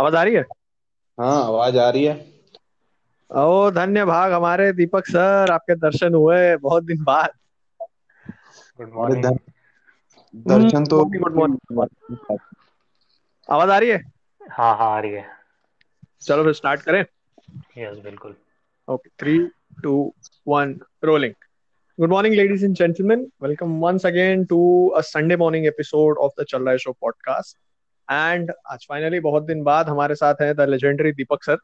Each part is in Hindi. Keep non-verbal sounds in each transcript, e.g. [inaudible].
आवाज़ आ रही है? हाँ आवाज़ आ रही है। ओ धन्य भाग हमारे दीपक सर आपके दर्शन हुए बहुत दिन बाद। गुड मॉर्निंग दर्शन तो गुड मॉर्निंग आवाज़ आ रही है? हाँ हाँ आ रही है। चलो फिर स्टार्ट करें। यस बिल्कुल। Okay three two one rolling good morning ladies and gentleman welcome once again to a Sunday morning episode of the Chal Raha Hai show podcast and आज फाइनली बहुत दिन बाद हमारे साथ हैं the legendary Deepak sir.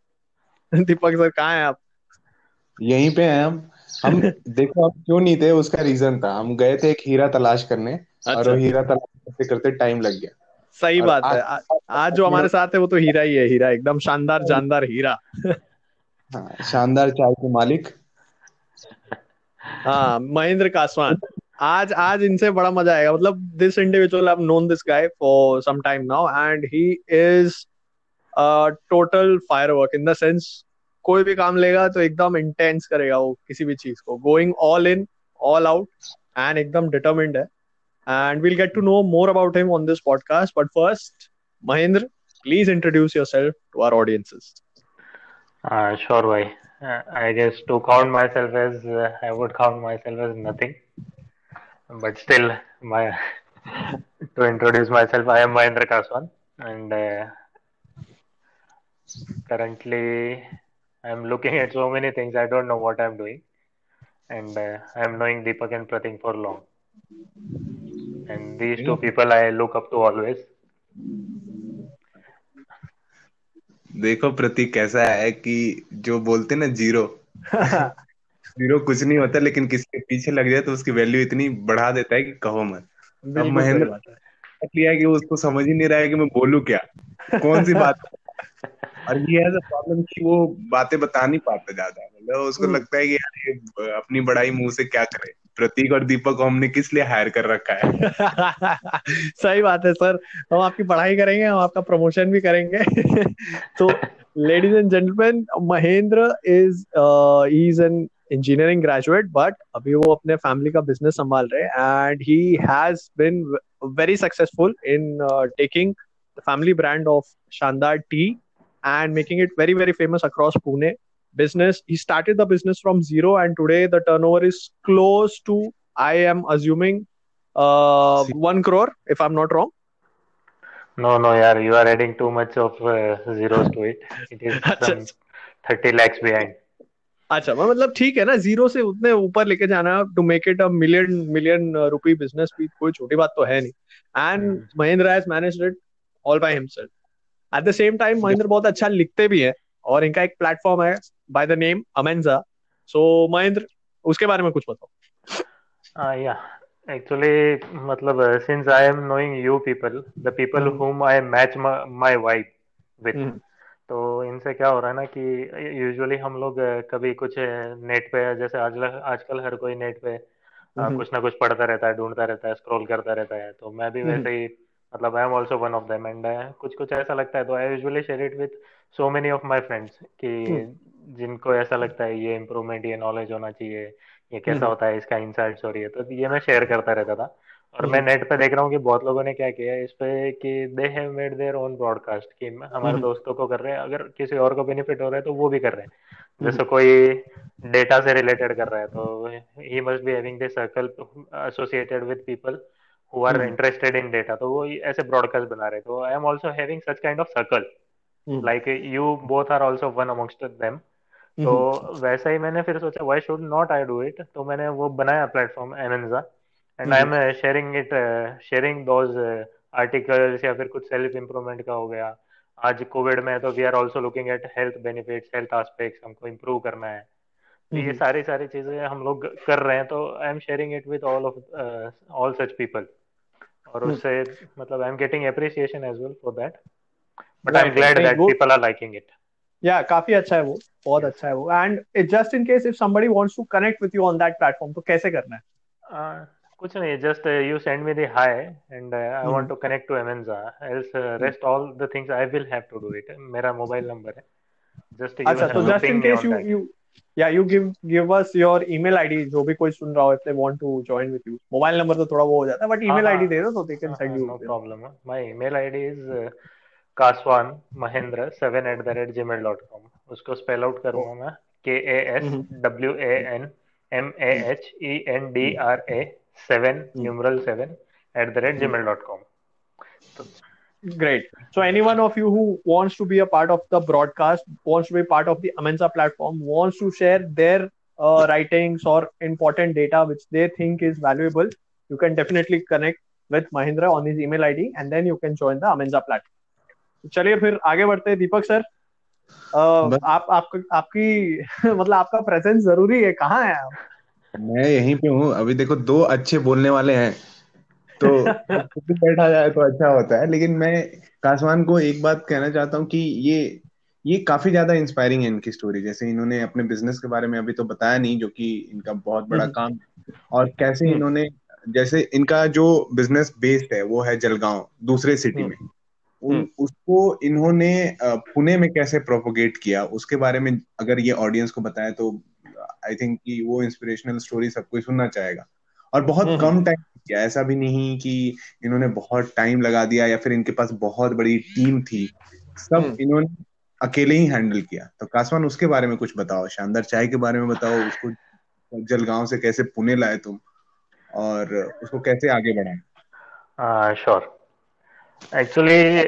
Deepak sir कहाँ हैं आप? यहीं पे हैं हम। हम [laughs] देखो हम क्यों नहीं थे उसका रीजन था। हम गए थे एक हीरा तलाश करने और अच्छा। वो हीरा तलाश करते करते टाइम लग गया। सही बात आज है आ, आज जो हमारे साथ है वो तो हीरा ही है हीरा एकदम शानदार जानदार हीरा। हाँ शानदार चाय के मालिक। हाँ महेंद्र कासवान। आज आज इनसे बड़ा मज़ा आएगा मतलब this individual I known this guy for some time now and he is total firework in the sense कोई भी काम लेगा तो एकदम इंटेंस करेगा वो किसी भी चीज़ को going all in all out and एकदम डिटर्मिंड है and we'll get to know more about him on this podcast but first Mahendra please introduce yourself to our audiences uh, sure why uh, I guess to count myself as uh, I would count myself as nothing but still my to introduce myself I am Mahendra Kaswan and uh, currently I'm looking at so many things I don't know what I'm doing and uh, I'm knowing Deepak and Pratik for long and these two people I look up to always देखो प्रतीक कैसा है कि जो बोलते ना ज़ीरो ज़ीरो कुछ नहीं होता लेकिन किसी के पीछे लग जाए तो उसकी वैल्यू इतनी बढ़ा देता है कि कहो मत। अब महेंद्र लिया कि उसको समझ ही नहीं रहा है कि मैं बोलूँ क्या। कौन सी बात? [laughs] और ये है प्रॉब्लम कि वो बातें बता नहीं पाता ज़्यादा। मतलब उसको हम्म। लगता है कि यार ये अपनी बड़ाई मुँह से क्या करे? प्रतीक और दीपक को हमने किस लिए हायर कर रखा है? [laughs] सही बात है सर। हम आपकी पढ़ाई करेंगे हम आपका प्रमोशन भी करेंगे। [laughs] तो ladies and gentleman Mahendra is is an engineering graduate but अभी वो अपने फैमिली का बिजनेस संभाल रहे हैं and he has been very successful in taking the family brand of Shandaar tea and making it very very famous across Pune. Business he started the business from zero, and today the turnover is close to I am assuming uh, one crore if I'm not wrong. No, no, yaar, you are adding too much of uh, zeros to it. It is अच्छा [laughs] some 30 lakhs behind. अच्छा मतलब ठीक है ना ज़ीरो से उतने ऊपर लेके जाना to make it a million million rupee business भी कोई छोटी बात तो है नहीं। And Mahendra has managed it all by himself at the same time Mahendra बहुत अच्छा लिखते भी है और इनका एक प्लेटफॉर्म है by the name Amenza so Mahendra उसके बारे में कुछ बताओ। Uh, yeah, actually, matlab, uh, since I am knowing you people, the people hmm. whom I match तो इनसे क्या हो रहा है ना कि यूजुअली हम लोग कभी कुछ नेट पे जैसे आज आजकल हर कोई नेट पे कुछ ना कुछ पढ़ता रहता है ढूंढता रहता है स्क्रॉल करता रहता है तो मैं भी वैसे ही मतलब I am also one of them and कुछ कुछ ऐसा लगता है तो I usually share it with so many of my friends कि हम्म। जिनको ऐसा लगता है ये इम्प्रूवमेंट ये नॉलेज होना चाहिए ये कैसा होता है इसका इंसाइट्स और ये तो ये मैं शेयर करता रहता था। और मैं हम्म। नेट पे देख रहा हूँ कि बहुत लोगों ने क्या किया है इस पे कि they have made their own broadcast कि हमारे हम्म। दोस्तों को कर रहे हैं अगर किसी और को बेनिफिट हो रहा है तो वो भी कर रहे हैं। जैसे हम्म। कोई डेटा से रिलेटेड कर रहा है तो he must be having this circle associated with people who are hmm. Interested in data तो वो ऐसे ब्रॉडकास्ट बना रहे तो I am also having such kind of circle hmm. Like you both are also one amongst them तो हम्म। वैसा ही मैंने फिर सोचा why should not I do it तो मैंने वो बनाया platform Amenza and I am sharing it sharing those articles या फिर कुछ सेल्फ इम्प्रूवमेंट का हो गया। आज कोविड में तो we are also looking at health benefits health aspects हमको इम्प्रूव करना है। तो ये हम्म। सारी सारी चीज़ें हम लोग कर रहे हैं तो I am sharing it with all of all such people और हम्म। उससे मतलब I am getting appreciation as well for that but I am glad that people are liking it या काफ़ी अच्छा है वो बहुत अच्छा है वो। And just in case if somebody wants to connect with you on that platform तो कैसे करना है? Uh, कुछ नहीं just you send me the hi and I want to connect to Amenza else rest all the things I will have to do it मेरा मोबाइल नंबर है. जस्ट अच्छा तो just in case you you या you give give us your email ID जो भी कोई सुन रहा हो if they want to join with you mobile number तो थोड़ा वो हो जाता है बट ईमेल आईडी दे दो तो they can send you no problem my email ID is Kaswan Mahendra seven at the rate Gmail dot com उसको स्पेल आउट करूँगा मैं. K A S W A N M A H E N D R A seven numeral seven at the rate Gmail dot com Great. So anyone of you who wants to be a part of the broadcast, wants to be part of the Amensa platform, wants to share their uh, writings or important data which they think is valuable, you can definitely connect with Mahindra on his email ID and then you can join the Amensa platform. चलिए फिर आगे बढ़ते हैं दीपक सर आप आप आपकी मतलब आपका प्रेजेंस ज़रूरी है कहाँ है आप मैं यहीं पे हूँ। अभी देखो दो अच्छे बोलने वाले हैं। तो [laughs] बैठा जाए तो अच्छा होता है। लेकिन मैं कासवान को एक बात कहना चाहता हूँ कि ये ये काफ़ी ज़्यादा इंस्पायरिंग है इनकी स्टोरी जैसे इन्होंने अपने बिज़नेस के बारे में अभी तो बताया नहीं जो कि इनका बहुत बड़ा हम्म। काम और कैसे हम्म। इन्होंने जैसे इनका जो बिज़नेस बेस्ड है वो है जलगांव दूसरे सिटी हम्म। में। उन, उसको इन्होंने पुणे में कैसे प्रोपोगेट किया? उसके बारे में अगर ये ऑडियंस को बताया तो आई थिंक कि वो इंस्पिरेशनल स्टोरी सब कोई सुनना चाहेगा। और बहुत हम्म, कम टाइम हम्म। किया। ऐसा भी नहीं कि इन्होंने बहुत टाइम लगा दिया या फिर इनके पास बहुत बड़ी टीम थी। सब हम्म। इन्होंने अकेले ही हैंडल किया। तो कासवान उसके बारे में कुछ बताओ। शानदार चाय के बारे में बताओ। उसको जलगांव से कैसे पुणे लाए तुम? और उसको कैसे आगे बढ़ाए? Sure actually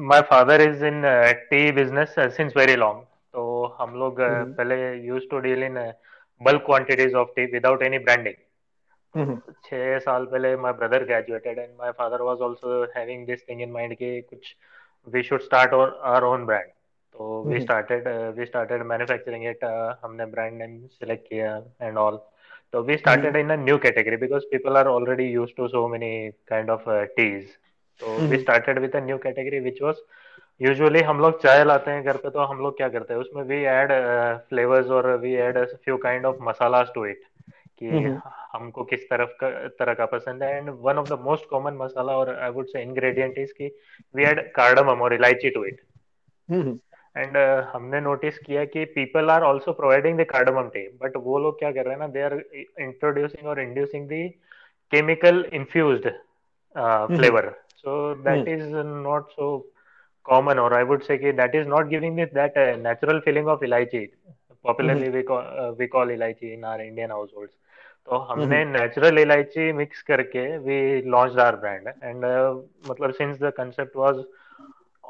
my father is in tea business since very long हम लोग mm-hmm. पहले use to deal in bulk quantities of tea without any branding छह साल पहले my brother graduated and my father was also having this thing in mind कि कुछ we should start our own brand तो we started we started manufacturing it हमने ब्रांड नेम सिलेक्ट किया and all So we started mm-hmm. in a new category because people are already used to so many kind of uh, teas. So mm-hmm. we started with a new category which was usually हम लोग चाय लाते हैं घर पे तो हम लोग क्या करते हैं उसमें वी ऐड फ्लेवर्स और we add few kind of masalas to it कि हमको किस तरफ़ का तरह का पसंद है and one of the most common masala और I would say ingredient is की वी ऐड कार्डमम और इलायची टू इट एंड हमने नोटिस किया कि people are also providing the cardamom tea but वो लोग क्या कर रहे हैं ना दे आर इंट्रोड्यूसिंग और inducing the chemical infused flavour so that is not so common or i would say ki that is not giving it that uh, natural feeling of elaichi popularly mm-hmm. we call uh, we call elaichi in our indian households तो हमने नेचुरल इलायची मिक्स करके we launch our brand and मतलब since the concept was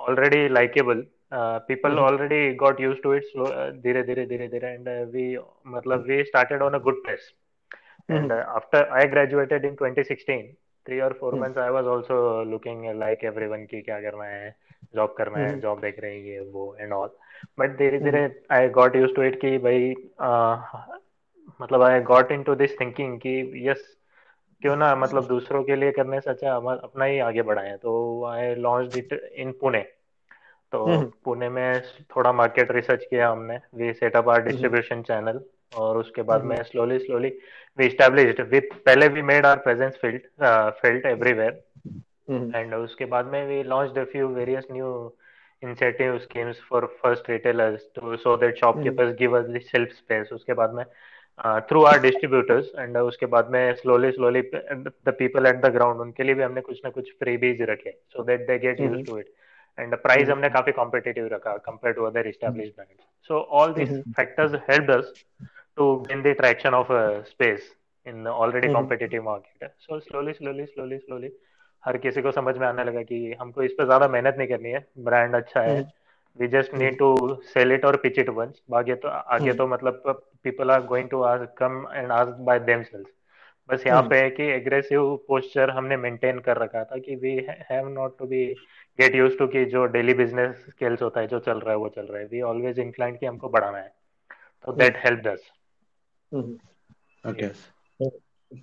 already likeable uh, people mm-hmm. already got used to it slow uh, धीरे धीरे धीरे धीरे and uh, we मतलब we started on a good pace mm-hmm. and uh, after I graduated in 2016 three or 4 mm-hmm. months I was also looking like everyone की क्या करना है जॉब करना है जॉब देख रहे हैं ये वो एंड ऑल बट धीरे धीरे I got used to it कि भाई मतलब I got into this thinking कि यस क्यों ना मतलब दूसरों के लिए करने से अच्छा अपना ही आगे बढ़ाए. तो I launch it in Pune तो हम्म। पुणे में थोड़ा मार्केट रिसर्च किया हमने. We set up our distribution channel और उसके बाद हम्म। में slowly slowly we established with पहले we made our presence field field everywhere Mm-hmm. And उसके बाद में we launch the few various new incentive schemes for first retailers to so that shopkeepers give us the shelf space उसके बाद में थ्रू आर डिस्ट्रीब्यूटर्स एंड उसके बाद में slowly slowly the people at the ground उनके लिए भी हमने कुछ ना कुछ फ्री फ्रीबीज रखे so that they get used to it and price हमने काफ़ी कॉम्पिटेटिव रखा compare to other establish brand so all this factors help us to gain the attraction of space in already competitive market so slowly slowly slowly slowly हर किसी को समझ में आने लगा कि हमको इस पर ज़्यादा मेहनत नहीं करनी है। ब्रांड अच्छा है। We just need to sell it और पिच इट वंस आगे तो आगे तो मतलब people are going to come and ask by themselves बस यहाँ पे है कि एग्रेसिव पोस्चर हमने मेंटेन कर रखा था कि we have not to be get used to कि जो डेली बिज़नेस स्किल्स होता है जो चल रहा है वो चल रहा है। वी ऑलवेज इंक्लाइंड कि हमको बढ़ाना है। तो दैट हेल्प अस ओके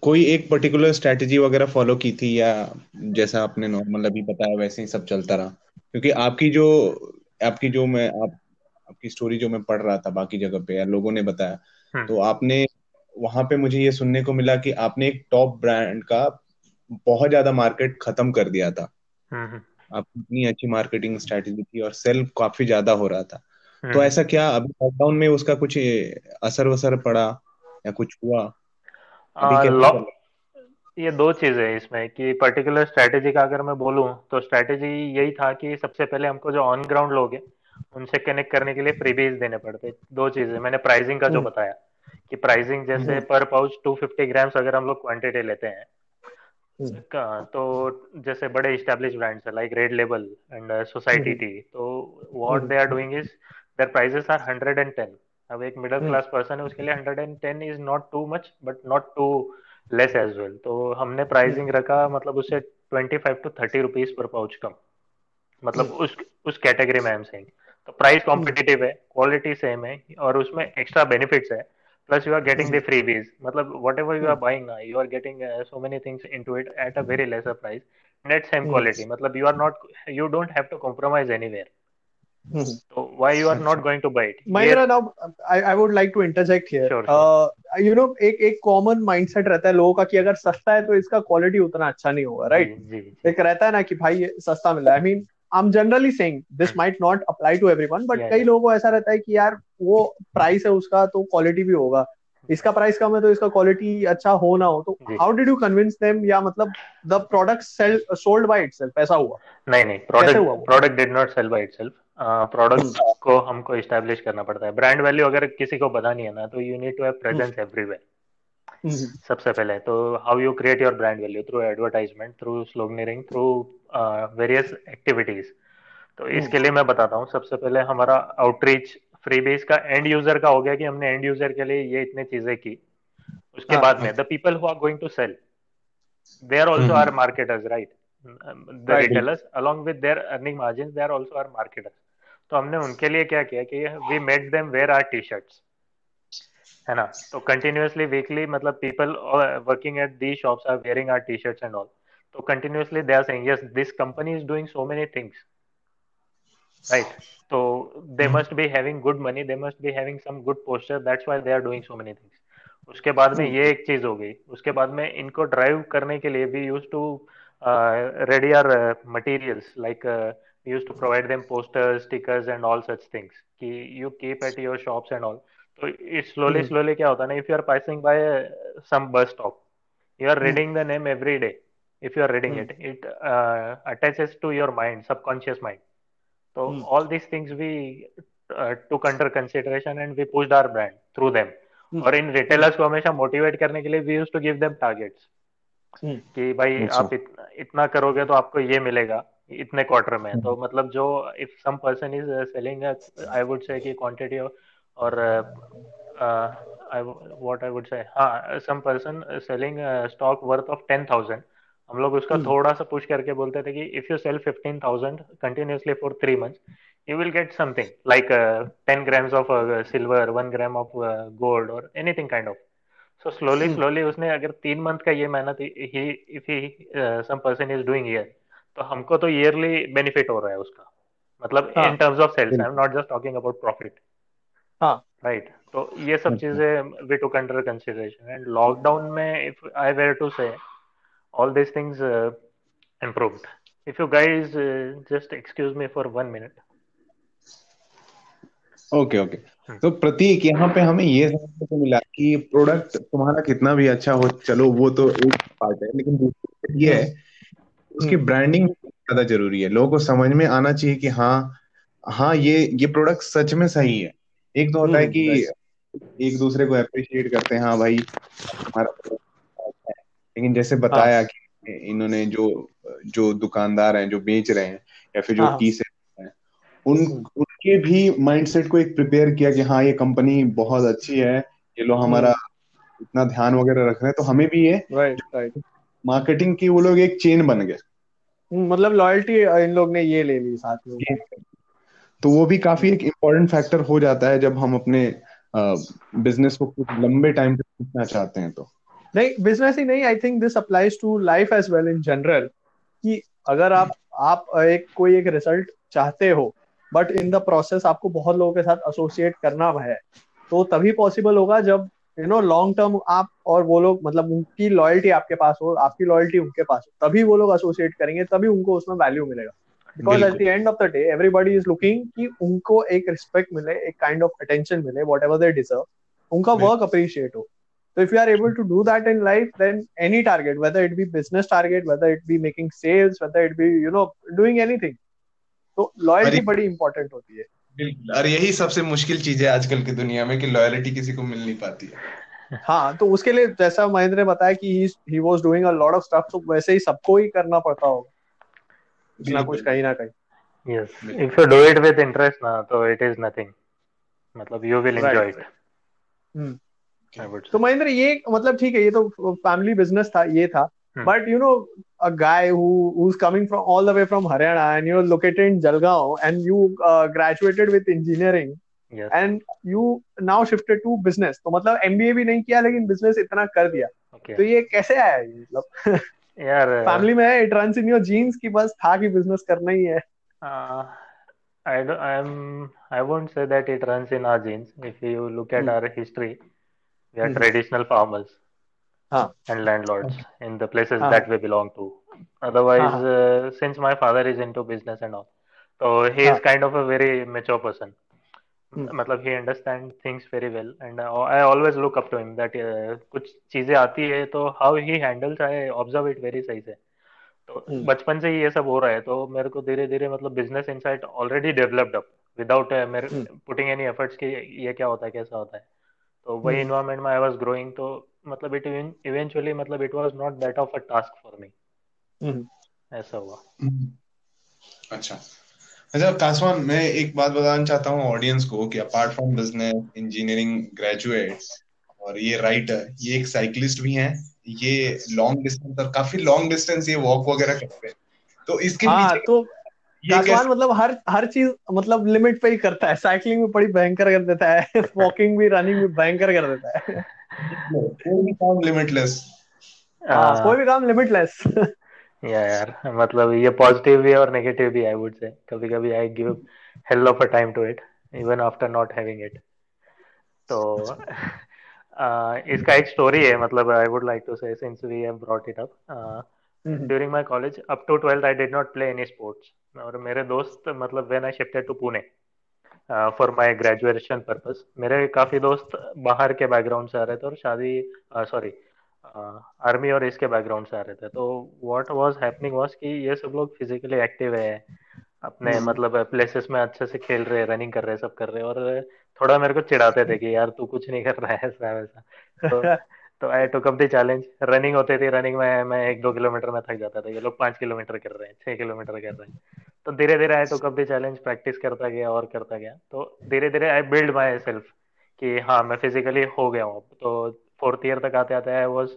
कोई एक पर्टिकुलर स्ट्रेटजी वगैरह फॉलो की थी या जैसा आपने नॉर्मल अभी बताया वैसे ही सब चलता रहा क्योंकि आपकी जो आपकी जो मैं आप आपकी स्टोरी जो मैं पढ़ रहा था बाकी जगह पे या लोगों ने बताया hmm. तो आपने वहाँ पे मुझे ये सुनने को मिला कि आपने एक टॉप ब्रांड का बहुत ज़्यादा मार्केट खत्म कर दिया था. आपकी इतनी अच्छी मार्केटिंग स्ट्रेटेजी थी और सेल काफ़ी ज़्यादा हो रहा था तो हम्म। ऐसा क्या अभी लॉकडाउन में उसका कुछ असर वसर पड़ा या कुछ हुआ ये दो चीज़ें है इसमें कि पर्टिकुलर स्ट्रेटेजी का अगर मैं बोलूँ तो स्ट्रेटेजी यही था कि सबसे पहले हमको जो ऑन ग्राउंड लोग हैं उनसे कनेक्ट करने के लिए फ्रीबीज देने पड़ते दो चीज़ें। मैंने प्राइसिंग का जो हम्म। बताया कि प्राइसिंग जैसे पर पाउच 250 ग्राम्स अगर हम लोग क्वांटिटी लेते हैं। हम्म। तो जैसे बड़े स्टैब्लिश ब्रांड्स है like red label and society tea तो what they are doing is their prices are 110 अब एक मिडिल क्लास पर्सन है उसके लिए 110 is not too much but not too less as well तो हमने प्राइसिंग hmm. रखा मतलब उससे 25 टू 30 रुपीस पर पाउच कम। मतलब hmm. उस उस कैटेगरी में आई तो प्राइस कॉम्पिटिटिव hmm. है क्वालिटी सेम है और उसमें एक्स्ट्रा बेनिफिट्स है। Plus you are getting the freebies मतलब whatever you are buying you are getting so many things into it at a very lesser price net same quality मतलब you are not you don't have to compromise anywhere anywhere so why you are not going to buy it? Mahindra, now I, I would like to interject here. Sure, sure. Uh, you know एक एक कॉमन माइंडसेट रहता है लोगों का कि अगर सस्ता है तो इसका क्वालिटी उतना अच्छा नहीं होगा राइट एक रहता है ना कि भाई ये सस्ता मिल रहा है। I mean I am generally saying this might not apply to everyone but कई लोगों को ऐसा रहता है कि यार वो प्राइस है उसका तो क्वालिटी भी होगा। इसका प्राइस कम है तो इसका क्वालिटी अच्छा हो ना हो तो how did you convince them या मतलब the product sell sold by itself ऐसा हुआ? नहीं नहीं product product did not sell by itself product को हमको एस्टैब्लिश करना पड़ता है। ब्रांड वैल्यू अगर किसी को पता नहीं है ना तो you need to have presence everywhere सबसे पहले तो how you create your brand value through advertisement through sloganeering through various activities तो hmm. इसके लिए मैं बताता हूँ सबसे पहले हमारा आउटरीच फ्री बेस का एंड यूज़र का हो गया कि हमने एंड यूज़र के लिए ये इतनी चीज़ें की। उसके हाँ, बाद में the people who are going to sell they are also our marketers right the retailers along with their earning margin they are also our marketers तो हमने उनके लिए क्या किया कि we made them wear our T shirts है ना? तो कंटिन्यूसली वीकली मतलब people working at the shops are wearing our T shirts and all तो continuously they are saying yes this company is doing so many things right so they hmm. must be having good money they must be having some good posture that's why they are doing so many things. उसके बाद में hmm. ये एक चीज़ हो गई। उसके बाद में इनको ड्राइव करने के लिए भी used to Ready are materials like use to provide them posters stickers and all such things कि you keep at your shops and all तो इट स्लोली स्लोली क्या होता है ना if you are passing by some bus stop you are reading the name every day if you are reading mm. it it uh, attaches to your mind subconscious mind So mm. all these things we uh, took under consideration and we pushed our brand through them. Mm. और इन रिटेलर्स को हमेशा मोटिवेट करने के लिए we use to give them targets कि भाई अच्छा। आप इत, इतना करोगे तो आपको ये मिलेगा इतने क्वार्टर में तो hmm. मतलब जो if some person is selling I would say कि क्वांटिटी और I what I would say हाँ some person selling stock worth of ten thousand हम लोग उसका hmm. थोड़ा सा पुश करके बोलते थे कि if you sell fifteen thousand continuously for three months you will get something like uh, 10 grams of uh, silver 1 gram of uh, gold or anything kind of so slowly hmm. slowly उसने अगर तीन मंथ का ये मेहनत ही if he some person is doing here तो हमको तो ईयरली बेनिफिट हो रहा है उसका मतलब in terms of sales I am not just talking about profit right तो ये सब अच्छा। चीज़ें we took under consideration and lockdown में if I were to say all these things uh, improved. If you guys uh, just excuse me for one minute. Okay okay. तो प्रतीक यहाँ पे हमें ये समझने को मिला कि प्रोडक्ट तुम्हारा कितना भी अच्छा हो चलो वो तो एक पार्ट है लेकिन दूसरी ये है उसकी ब्रांडिंग हम्म। ज़्यादा ज़रूरी है। लोगों को समझ में आना चाहिए कि हाँ हाँ ये ये प्रोडक्ट सच में सही है। एक तो होता है हम्म, कि एक दूसरे को अप्रिशिएट करते हैं हाँ भाई हमारा लेकिन जैसे बताया हाँ. कि इन्होंने जो जो दुकानदार हैं जो बेच रहे हैं या फिर जो हाँ. टी से हैं उन उनके भी माइंडसेट को एक प्रिपेयर किया कि हाँ ये कंपनी बहुत अच्छी है ये लोग हमारा हम्म। इतना ध्यान वगैरह रख रहे हैं तो हमें भी ये राइट राइट मार्केटिंग की वो लोग एक चेन बन गए। हम्म, मतलब लॉयल्टी इन लोग ने ये ले ली साथ में। तो वो भी काफ़ी एक इम्पोर्टेंट फैक्टर हो जाता है जब हम अपने बिज़नेस को कुछ लंबे टाइम तक सीखना चाहते हैं तो। नहीं बिज़नेस ही नहीं I think this applies to life as well in general कि अगर आप आप एक कोई एक रिज़ल्ट चाहते हो बट इन द प्रोसेस आपको बहुत लोगों के साथ एसोसिएट करना है। तो तभी पॉसिबल होगा जब यू नो लॉन्ग टर्म आप और वो लोग मतलब उनकी लॉयल्टी आपके पास हो आपकी लॉयल्टी उनके पास हो तभी वो लोग एसोसिएट करेंगे तभी उनको उसमें वैल्यू मिलेगा। Because at the end of the day everybody is looking कि उनको एक रिस्पेक्ट मिले एक काइंड ऑफ़ अटेंशन मिले वॉट एवर दे डिजर्व उनका वर्क अप्रिशिएट हो। तो if you are able to do that in life then any target whether it be business target whether it be making sales whether it be you know doing anything तो लॉयल्टी बड़ी इंपॉर्टेंट होती है। बिल्कुल और यही सबसे मुश्किल चीज़ है आजकल की दुनिया में कि लॉयल्टी किसी को मिल नहीं पाती है। हाँ तो उसके लिए जैसा महेंद्र ने बताया कि he was doing a lot of stuff तो वैसे ही सबको ही करना पड़ता होगा। कुछ ना कुछ कहीं ना कहीं। Yes if you do it with interest ना तो इट इज़ नथिंग मतलब यू विल एंजॉय इट तो महेंद्र ये मतलब ठीक है ये तो फैमिली बिज़नेस था ये था। But you know a guy who who's coming from all the way from Haryana and you're located in Jalgaon and you uh, graduated with engineering yes. and you now shifted to business तो मतलब MBA भी नहीं किया लेकिन बिज़नेस इतना कर दिया okay. तो ये कैसे आया ये मतलब यार फैमिली में it runs in your genes की बस था कि बिज़नेस करना ही है uh, I don't, I'm I won't say that it runs in our genes. If you look at hmm. our history, we are hmm. traditional farmers huh. and landlords in the places huh. that we belong to. Otherwise, huh. uh, since my father is into business and all, so he is kind of a very mature person. Hmm. मतलब he understands things very well and I always look up to him that uh, कुछ चीज़ें आती है तो how he handles I observe it very सही से तो hmm. बचपन से ही ये सब हो रहा है तो मेरे को धीरे धीरे मतलब business insight already developed up without मेरे पुटिंग एनी एफर्ट्स कि ये क्या होता है कैसा होता है तो वही इन्वायरमेंट में आई वाज ग्रोइंग तो मतलब इट इवेंचुअली मतलब it was not that of a task for me ऐसा हुआ। हम्म। अच्छा। अच्छा कासवान मैं एक बात बताना चाहता हूँ ऑडियंस को कि apart from business engineering graduates और ये राइटर ये एक साइकिलिस्ट भी हैं ये लॉन्ग डिस्टेंस और काफ़ी लॉन्ग डिस्टेंस ये वॉक वगैरह करते हैं। तो इसके हाँ, पीछे तो कासवान मतलब हर हर चीज़ मतलब लिमिट पे ही करता है। साइकिलिंग में बड़ी भयंकर कर देता है वॉकिंग भी रनिंग भी भयंकर कर देता है। कोई भी काम लिमिटलेस हाँ, कोई भी काम लिमिटलेस या यार मतलब ये पॉजिटिव भी है और नेगेटिव भी आई वुड से कभी कभी I give hell of a time to it even after not having it तो uh, [laughs] इसका एक स्टोरी है मतलब I would like to say since we have brought it up during my college up to 12th I did not play any sports और मेरे दोस्त मतलब when I shifted to Pune for my graduation purpose मेरे काफ़ी दोस्त बाहर के बैकग्राउंड से आ रहे थे और शादी सॉरी आर्मी और इसके बैकग्राउंड से आ रहे थे। तो व्हाट वाज हैपनिंग वाज कि ये सब लोग फिजिकली एक्टिव है अपने hmm. मतलब प्लेसेस में अच्छे से खेल रहे रनिंग कर रहे सब कर रहे और थोड़ा मेरे को चिढ़ाते थे कि यार तू कुछ नहीं कर रहा है ऐसा वैसा। तो [laughs] तो I took up the challenge running होती थी रनिंग में मैं एक दो किलोमीटर में थक जाता था। ये लोग पाँच किलोमीटर कर रहे हैं छह किलोमीटर कर रहे हैं। तो धीरे धीरे आई तो अप द चैलेंज प्रैक्टिस करता गया और करता गया। तो धीरे धीरे आई बिल्ड माई सेल्फ कि हाँ मैं फिजिकली हो गया हूँ तो फोर्थ ईयर तक आते आते I was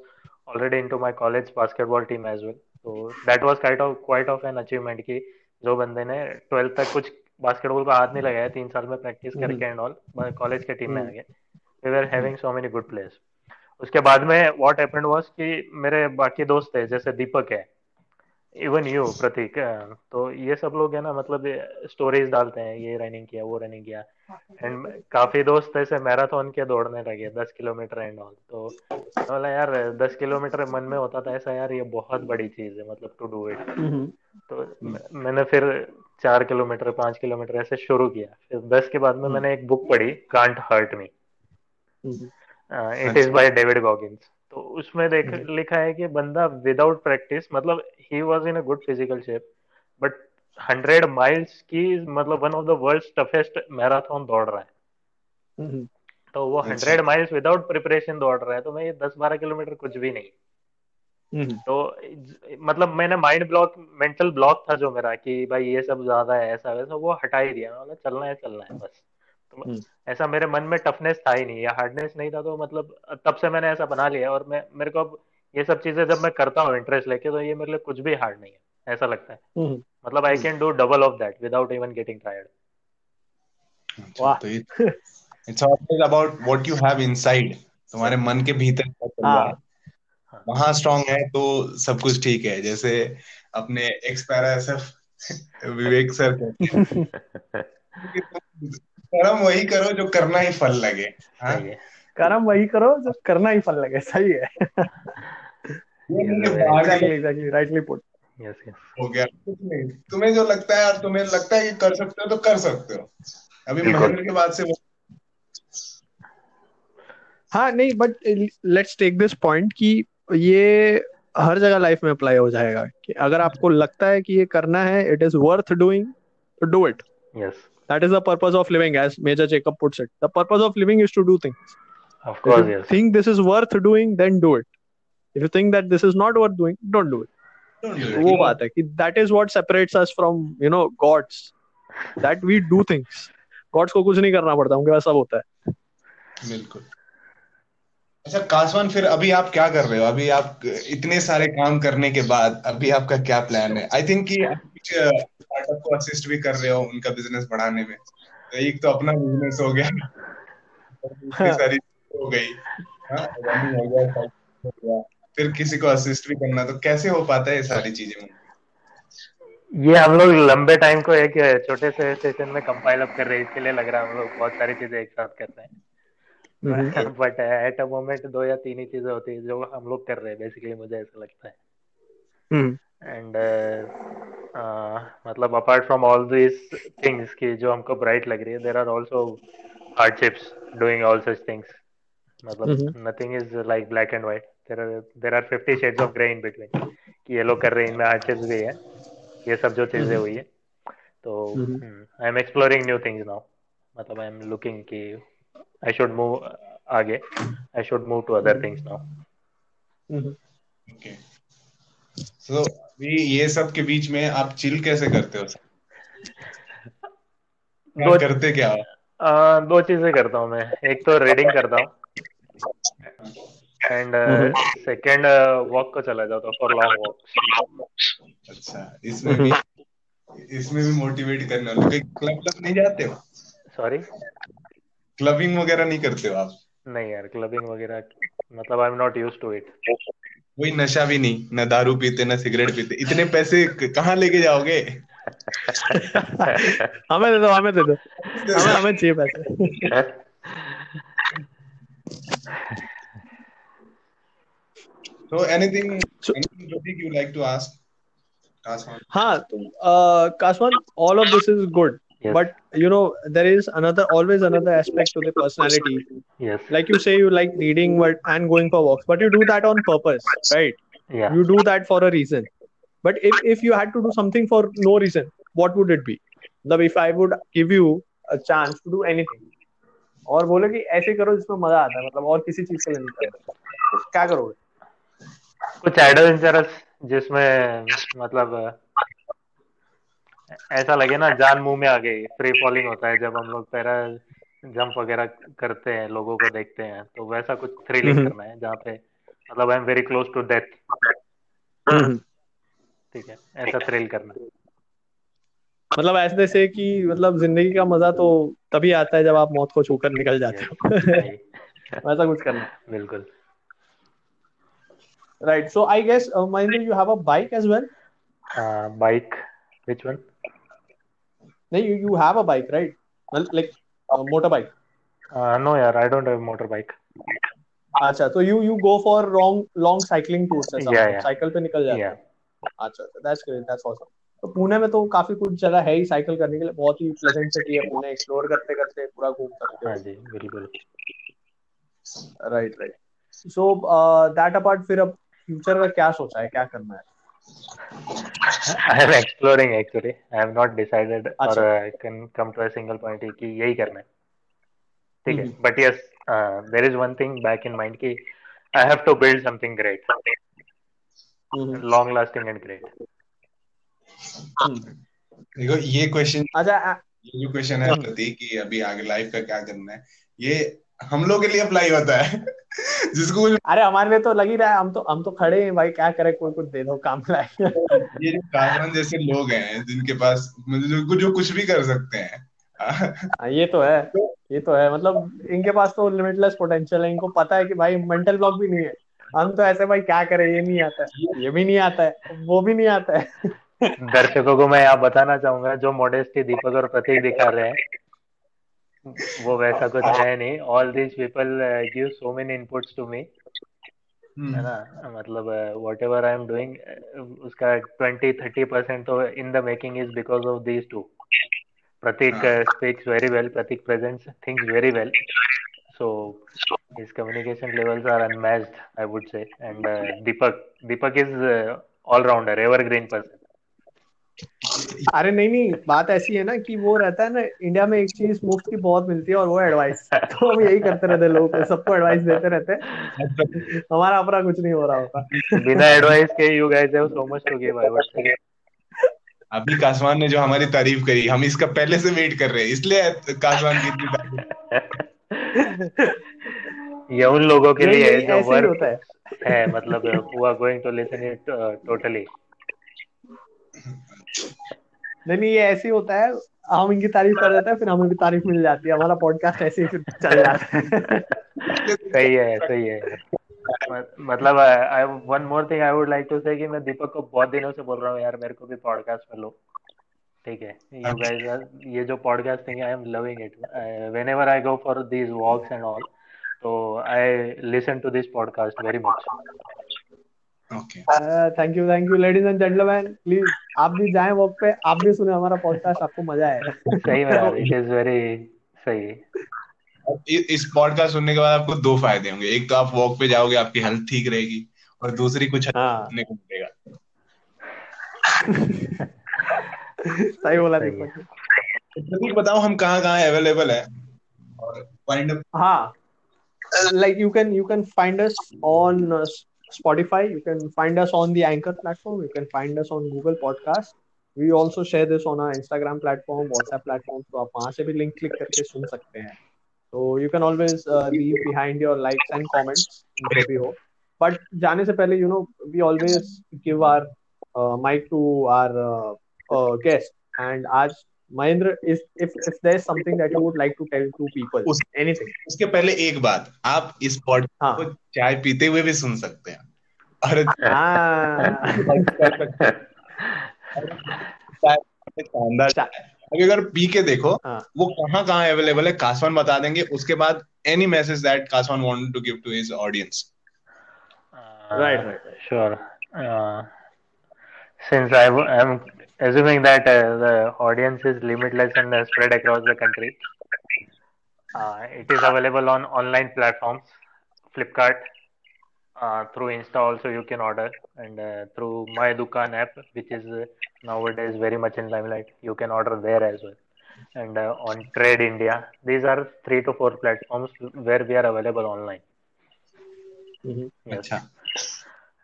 already into my college basketball team as well तो that was kind of quite of an achievement की जो बंदे ने ट्वेल्थ तक कुछ बास्केटबॉल का हाथ नहीं लगाया तीन साल में प्रैक्टिस करके एंड ऑल कॉलेज के टीम में आ गए we were having so many good players उसके बाद में व्हाट हैपेंड वाज कि मेरे बाकी दोस्त थे जैसे दीपक है इवन यू प्रतीक तो ये सब लोग है ना मतलब स्टोरीज डालते हैं ये रनिंग किया वो रनिंग किया। एंड काफ़ी दोस्त ऐसे मैराथन के दौड़ने लगे दस किलोमीटर एंड ऑल तो बोला यार दस किलोमीटर मन में होता था ऐसा यार ये बहुत बड़ी चीज़ है मतलब टू डू इट तो मैंने फिर चार किलोमीटर पाँच किलोमीटर ऐसे शुरू किया। फिर दस के बाद में हम्म। मैंने एक बुक पढ़ी can't hurt me it is by David Goggins तो उसमें देख हम्म। लिखा है कि बंदा विदाउट प्रैक्टिस मतलब he was in a good physical shape but hundred miles की मतलब one of the world toughest marathon दौड़ रहा है हम्म। तो वो हंड्रेड माइल्स विदाउट प्रिपरेशन दौड़ रहा है तो मैं ये दस बारह किलोमीटर कुछ भी नहीं हम्म। तो मतलब मैंने माइंड ब्लॉक मेंटल ब्लॉक था जो मेरा कि भाई ये सब ज़्यादा है ऐसा वैसा वो हटा ही दिया मतलब चलना है चलना है बस तो हम्म। ऐसा मेरे मन में टफनेस था ही नहीं या हार्डनेस नहीं था तो मतलब तब से मैंने ऐसा बना लिया और मैं मेरे को अब ये सब चीज़ें जब मैं करता हूँ इंटरेस्ट लेके तो ये मेरे लिए कुछ भी हार्ड नहीं है ऐसा लगता है हम्म। मतलब I can do double of that without even getting tired it's always about what you have inside तुम्हारे मन के भीतर क्या चल रहा है हाँ। वहाँ स्ट्रांग है तो सब कुछ ठीक है जैसे अपने ex para SF Vivek sir कहते हैं [laughs] [laughs] कर्म वही करो जो करना ही फल लगे हाँ? कर्म वही करो जो करना ही फल लगे सही है। राइटली पुट हो। गया। तुम्हें जो लगता है और तुम्हें लगता है कि कर सकते हो तो कर सकते हो। अभी महेंद्र के बाद से हाँ नहीं but let's take this point कि ये हर जगह लाइफ में अप्लाई हो जाएगा। कि अगर आपको लगता है कि ये करना है it is worth doing do it yes that is the purpose of living as major jacob puts it the purpose of living is to do things of course, if you yes think this is worth doing then do it if you think that this is not worth doing don't do it Don't do it. वो बात है कि that is what separates us from you know gods that we do things gods को कुछ नहीं करना पड़ता उनके पास सब होता है बिल्कुल अच्छा कासवान फिर अभी आप क्या कर रहे हो अभी आप इतने सारे काम करने के बाद अभी आपका क्या प्लान है आई थिंक कि स्टार्टअप को असिस्ट भी कर रहे हो उनका बिज़नेस बढ़ाने में। तो एक तो अपना बिज़नेस हो गया। और सारी हो गई। हाँ, हो गया हो फिर किसी को असिस्ट भी करना तो कैसे हो पाता है ये सारी चीज़ें? ये हम लोग लंबे टाइम को एक छोटे से सेशन में कंपाइल अप कर रहे हैं इसके लिए लग रहा है हम लोग बहुत सारी चीज़ें एक साथ कर रहे हम्म। हैं बट एट अ मोमेंट दो या तीन ही चीज़ें होती है जो हम लोग कर रहे हैं बेसिकली मुझे ऐसा लगता है। हम्म। एंड मतलब apart from all this things की जो हमको ब्राइट लग रही है there are also hardships doing all such things मतलब nothing is like black and white there are there are fifty shades of grey in between कि ये लोग कर रहे हैं इनमें हार्डशिप्स भी है। ये सब जो चीज़ें हुई है। तो I am exploring new things now मतलब आई एम लुकिंग कि आई शुड मूव आगे. I should move to other things now okay तो अभी ये सब के बीच में आप चिल कैसे करते हो दो- करते क्या हो? आ, दो चीज़ें करता हूँ मैं। एक तो रीडिंग करता हूँ। एंड सेकंड वॉक को चला जाता हूँ फॉर लॉन्ग वॉक अच्छा इसमें भी इसमें भी मोटिवेट करने वाले क्लब क्लब नहीं जाते हो? सॉरी क्लबिंग वगैरह नहीं करते हो आप? नहीं यार क्लबिंग वगैरह मतलब I am not used to it कोई नशा भी नहीं ना दारू पीते ना सिगरेट पीते। इतने पैसे कहाँ लेके जाओगे? [laughs] हमें दे दो हमें दे दो। हमें हमें चाहिए पैसे। हाँ all of this is good Yes. but you know there is another always another aspect to the personality yes like you say you like reading but and going for walks but you do that on purpose right yeah you do that for a reason but if if you had to do something for no reason what would it be मतलब if I would give you a chance to do anything और बोले कि ऐसे करो जिसमें मजा आता है मतलब और किसी चीज के लिए नहीं करना तो क्या करोगे कुछ एडवेंचरस जिसमें मतलब ऐसा लगे ना जान मुँह में आ गई। फ्री फॉलिंग होता है जब हम लोग पैरा जंप वगैरह करते हैं लोगों को देखते हैं तो वैसा कुछ थ्रिलिंग हम्म। करना है जहाँ पे मतलब I am very close to death ठीक है ऐसा थ्रिल करना। मतलब ऐसे से कि मतलब ज़िंदगी का मज़ा तो तभी आता है जब आप मौत को छूकर निकल जाते हो। [laughs] वैसा कुछ करना बिल्कुल। Right so I guess Mahendra you have a bike as well bike which one नहीं you you have a bike right like motor bike no यार I don't have motor bike अच्छा तो you you go for long long cycling tours Yeah, मतलब साइकिल पे निकल जाते हो अच्छा दैट्स ग्रेट दैट्स ऑसम तो पुणे में तो काफ़ी कुछ जगह है ही साइकिल करने के लिए बहुत ही प्लेजेंट सिटी है पुणे एक्सप्लोर करते करते पूरा घूम सकते हो हाँ जी बिल्कुल right right so that apart फिर अब फ्यूचर का क्या सोचा है क्या करना है I am exploring actually I have not decided और अच्छा। Can come to a single point कि यही करना है ठीक है। But yes there is one thing back in mind कि I have to build something great long lasting and great. देखो ये क्वेश्चन अच्छा ये जो क्वेश्चन है हम्म। प्रतीक कि अभी आगे लाइफ का क्या करना है ये हम लोग के लिए अप्लाई होता है। जिसको कुछ अरे हमारे लिए तो लग ही रहा है हम तो हम तो खड़े हैं भाई क्या करें कोई कुछ दे दो काम लाए। ये कामरान जैसे लोग हैं जिनके पास मतलब जो जो कुछ भी कर सकते हैं। हाँ, ये तो है ये तो है मतलब इनके पास तो लिमिटलेस पोटेंशियल है इनको पता है कि भाई मेंटल ब्लॉक भी नहीं है। हम तो ऐसे भाई क्या करें ये नहीं आता है ये भी नहीं आता है वो भी नहीं आता है। दर्शकों को मैं यहाँ बताना चाहूँगा जो मॉडेस्टी दीपक और प्रतीक दिखा रहे हैं वो वैसा कुछ है। नहीं। All these people give so many inputs to me है ना? मतलब whatever I am doing उसका ट्वेंटी थर्टी परसेंट तो in the making is because of these two Prateek हाँ। Speaks very well Prateek presents things very well So his communication levels are unmatched, I would say. And uh, Deepak, Deepak is uh, all rounder, evergreen person. अरे नहीं नहीं बात ऐसी है ना कि वो रहता है ना इंडिया में एक चीज़ मुफ़्त की बहुत मिलती है और वो एडवाइस तो हम यही करते रहते लोगों को सबको एडवाइस देते रहते हमारा अपना कुछ नहीं हो रहा होता। बिना एडवाइस के you guys have so much to give I अभी कासवान ने जो हमारी तारीफ़ करी हम इसका पहले से वेट कर रहे हैं इसलिए कासवान की इतनी तारीफ़। ये उन लोगों के लिए है जो वर्क होता है। है मतलब who are going to listen it totally नहीं नहीं ये ऐसे ही होता है। हम इनकी तारीफ़ कर देते हैं फिर हमें भी तारीफ़ मिल जाती है। हमारा पॉडकास्ट ऐसे ही फिर चल जाता है। सही है सही है। मतलब I one more thing I would like to say कि मैं दीपक को बहुत दिनों से बोल रहा हूँ यार मेरे को भी पॉडकास्ट में लो। ठीक है? यू गाइस ये जो podcast thing I am loving it whenever I go for these walks and all तो I listen to this podcast very much thank you thank you ladies and gentleman please आप भी जाएँ वॉक पे आप भी सुने हमारा पॉडकास्ट आपको मज़ा आए सही में इट इज़ वेरी सही। इस पॉडकास्ट सुनने के बाद आपको दो फ़ायदे होंगे। एक तो आप वॉक पे जाओगे आपकी हेल्थ ठीक रहेगी और दूसरी कुछ अच्छा हाँ। सुनने को मिलेगा। सही बोला सही। दीपक है बताओ हम कहाँ कहाँ अवेलेबल है? और फाइंड हाँ। Like you can you can find us on uh, spotify you can find us on the anchor platform you can find us on google podcast we also share this on our instagram platform whatsapp platform तो आप वहाँ से भी लिंक क्लिक करके सुन सकते हैं so you can always uh, leave behind your likes and comments जो भी हो but जाने से पहले you know we always give our uh, mic to our uh, uh, guest and आज Mahendra is if if there is something that you would like to tell to people उस- anything. उसके पहले एक बात आप इस पॉडकास्ट हाँ. को चाय पीते हुए भी सुन सकते हैं। और [laughs] हाँ. अभी अगर पी के देखो हाँ. वो कहाँ कहाँ अवेलेबल है कासवान बता देंगे। उसके बाद any message that Kaswan want to give to his audience right right, right. Sure. Uh, since I w- I'm assuming that uh, the audience is limitless and uh, spread across the country uh, it is available on online platforms flipkart uh, through insta also you can order and uh, through my dukan app which is uh, nowadays very much in limelight you can order there as well and on trade india these are three to four platforms where we are available online mm-hmm. yes.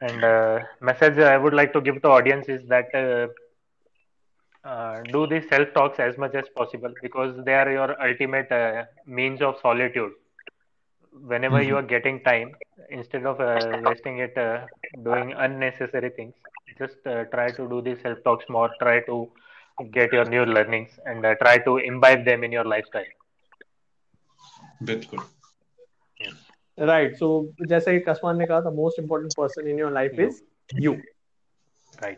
And message i would like to give to audience is that uh, uh, do these self talks as much as possible because they are your ultimate uh, means of solitude. Whenever you are getting time, instead of uh, wasting it uh, doing unnecessary things, just uh, try to do these self talks more. Try to get your new learnings and uh, try to imbibe them in your lifestyle. बिल्कुल राइट सो जैसे कसमान ने कहा था most important person in your life You. Is you Right.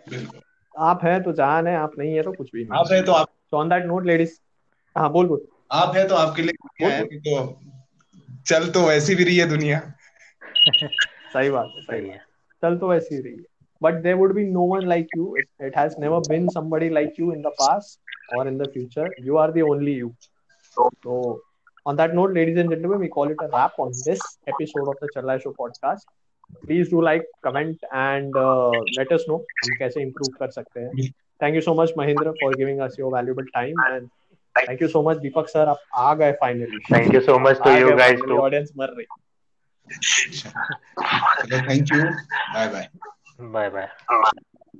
आप है तो जान है आप नहीं है तो कुछ भी आप है तो आप तो ऑन दैट नोट लेडीज़ हाँ बोल बोल। आप है तो आपके लिए तो चल तो वैसी भी रही है दुनिया। [laughs] सही बात है सही है। चल तो वैसी रही है। But there would be no one like you it has never been somebody like you in the past और in the future you are the only you तो on that note ladies and gentleman we call it a wrap on this episode of the Chala show podcast please do like comment and let us know हम कैसे इम्प्रूव कर सकते हैं। Thank you so much Mahendra for giving us your valuable time and thank you so much Deepak sir आप आ गए finally thank you so much to you guys to audience मर रही। Thank you bye bye bye bye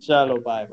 चलो बाय